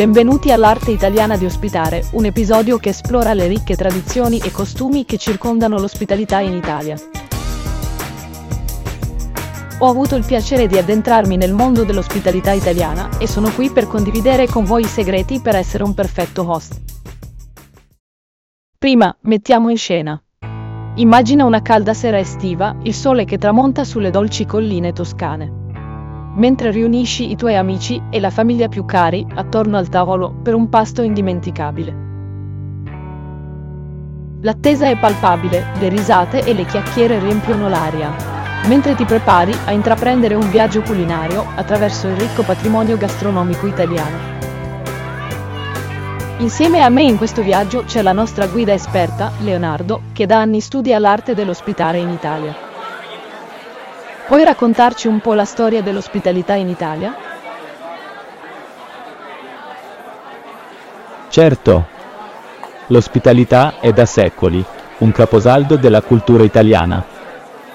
Benvenuti all'Arte Italiana di Ospitare, un episodio che esplora le ricche tradizioni e costumi che circondano l'ospitalità in Italia. Ho avuto il piacere di addentrarmi nel mondo dell'ospitalità italiana e sono qui per condividere con voi i segreti per essere un perfetto host. Prima, mettiamo in scena. Immagina una calda sera estiva, il sole che tramonta sulle dolci colline toscane mentre riunisci i tuoi amici e la famiglia più cari attorno al tavolo per un pasto indimenticabile. L'attesa è palpabile, le risate e le chiacchiere riempiono l'aria, mentre ti prepari a intraprendere un viaggio culinario attraverso il ricco patrimonio gastronomico italiano. Insieme a me in questo viaggio c'è la nostra guida esperta, Leonardo, che da anni studia l'arte dell'ospitare in Italia. Puoi raccontarci un po' la storia dell'ospitalità in Italia? Certo. L'ospitalità è da secoli un caposaldo della cultura italiana.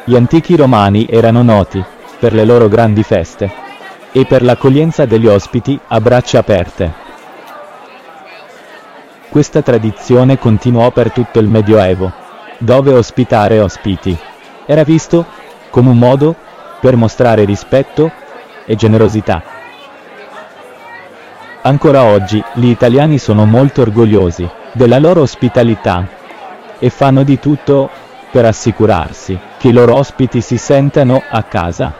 Gli antichi romani erano noti per le loro grandi feste e per l'accoglienza degli ospiti a braccia aperte. Questa tradizione continuò per tutto il Medioevo, dove ospitare ospiti era visto come un modo per mostrare rispetto e generosità. Ancora oggi gli italiani sono molto orgogliosi della loro ospitalità e fanno di tutto per assicurarsi che i loro ospiti si sentano a casa.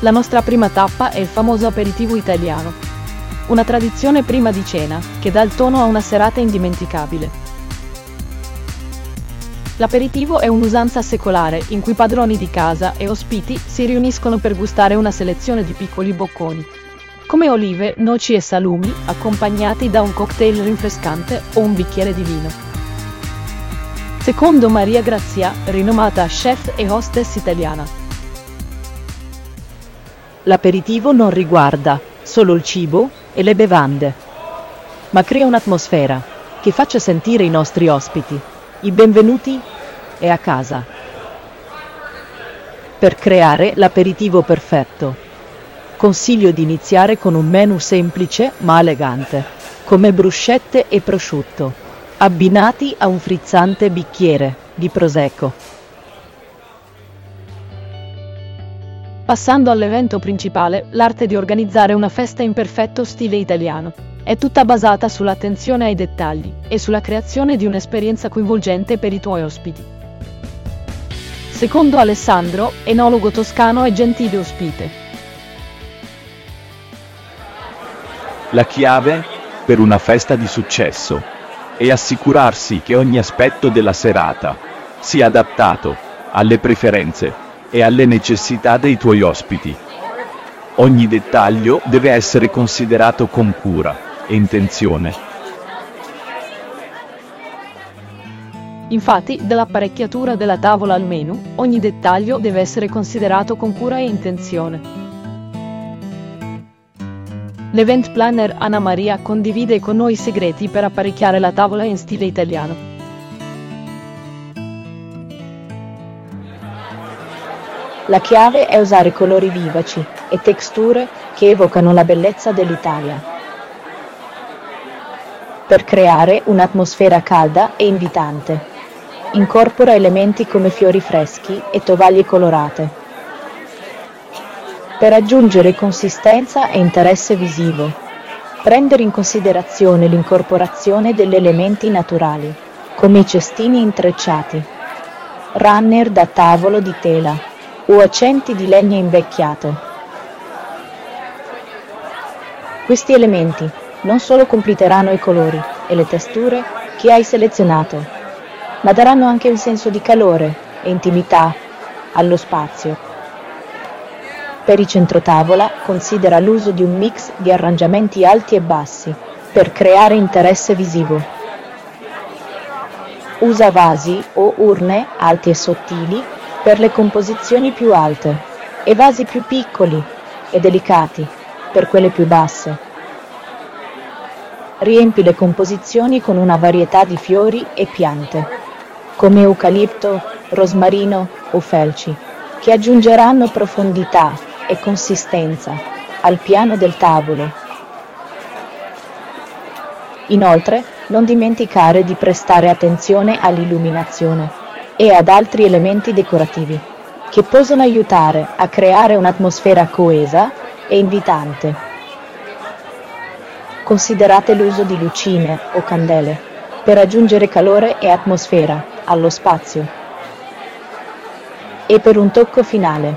La nostra prima tappa è il famoso aperitivo italiano, una tradizione prima di cena che dà il tono a una serata indimenticabile. L'aperitivo è un'usanza secolare in cui padroni di casa e ospiti si riuniscono per gustare una selezione di piccoli bocconi, come olive, noci e salumi, accompagnati da un cocktail rinfrescante o un bicchiere di vino. Secondo Maria Grazia, rinomata chef e hostess italiana. L'aperitivo non riguarda solo il cibo e le bevande, ma crea un'atmosfera che faccia sentire i nostri ospiti i benvenuti e a casa. Per creare l'aperitivo perfetto, consiglio di iniziare con un menù semplice ma elegante, come bruschette e prosciutto, abbinati a un frizzante bicchiere di prosecco. Passando all'evento principale, l'arte di organizzare una festa in perfetto stile italiano. È tutta basata sull'attenzione ai dettagli e sulla creazione di un'esperienza coinvolgente per i tuoi ospiti. Secondo Alessandro, enologo toscano e gentile ospite. La chiave per una festa di successo è assicurarsi che ogni aspetto della serata sia adattato alle preferenze e alle necessità dei tuoi ospiti. Ogni dettaglio deve essere considerato con cura e intenzione. Infatti, dall'apparecchiatura della tavola al menu, ogni dettaglio deve essere considerato con cura e intenzione. L'event planner Anna Maria condivide con noi i segreti per apparecchiare la tavola in stile italiano. La chiave è usare colori vivaci e texture che evocano la bellezza dell'Italia per creare un'atmosfera calda e invitante. Incorpora elementi come fiori freschi e tovaglie colorate. Per aggiungere consistenza e interesse visivo, prendere in considerazione l'incorporazione degli elementi naturali, come i cestini intrecciati, runner da tavolo di tela o accenti di legno invecchiato. Questi elementi non solo completeranno i colori e le texture che hai selezionato, ma daranno anche un senso di calore e intimità allo spazio. Per il centrotavola considera l'uso di un mix di arrangiamenti alti e bassi per creare interesse visivo. Usa vasi o urne alti e sottili per le composizioni più alte e vasi più piccoli e delicati per quelle più basse riempi le composizioni con una varietà di fiori e piante, come eucalipto, rosmarino o felci, che aggiungeranno profondità e consistenza al piano del tavolo. Inoltre, non dimenticare di prestare attenzione all'illuminazione e ad altri elementi decorativi, che possono aiutare a creare un'atmosfera coesa e invitante. Considerate l'uso di lucine o candele per aggiungere calore e atmosfera allo spazio. E per un tocco finale,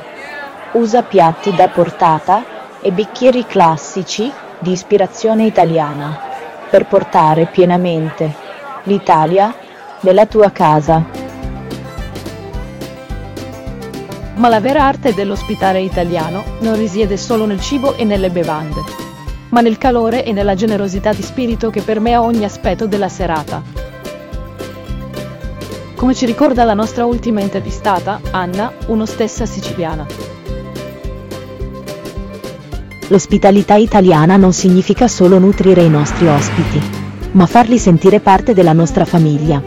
usa piatti da portata e bicchieri classici di ispirazione italiana per portare pienamente l'Italia nella tua casa. Ma la vera arte dell'ospitare italiano non risiede solo nel cibo e nelle bevande, ma nel calore e nella generosità di spirito che permea ogni aspetto della serata. Come ci ricorda la nostra ultima intervistata, Anna, uno stessa siciliana. L'ospitalità italiana non significa solo nutrire i nostri ospiti, ma farli sentire parte della nostra famiglia.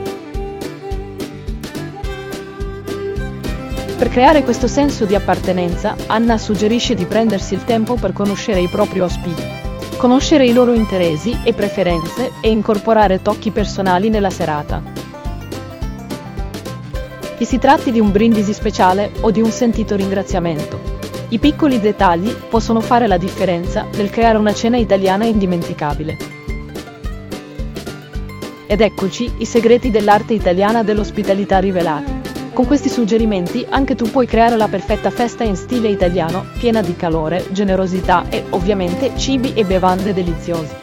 Per creare questo senso di appartenenza, Anna suggerisce di prendersi il tempo per conoscere i propri ospiti, conoscere i loro interessi e preferenze e incorporare tocchi personali nella serata. Che si tratti di un brindisi speciale o di un sentito ringraziamento. I piccoli dettagli possono fare la differenza nel creare una cena italiana indimenticabile. Ed eccoci i segreti dell'arte italiana dell'ospitalità rivelati. Con questi suggerimenti anche tu puoi creare la perfetta festa in stile italiano, piena di calore, generosità e ovviamente cibi e bevande deliziosi.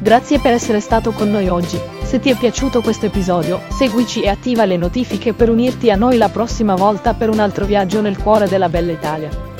Grazie per essere stato con noi oggi. Se ti è piaciuto questo episodio, seguici e attiva le notifiche per unirti a noi la prossima volta per un altro viaggio nel cuore della bella Italia.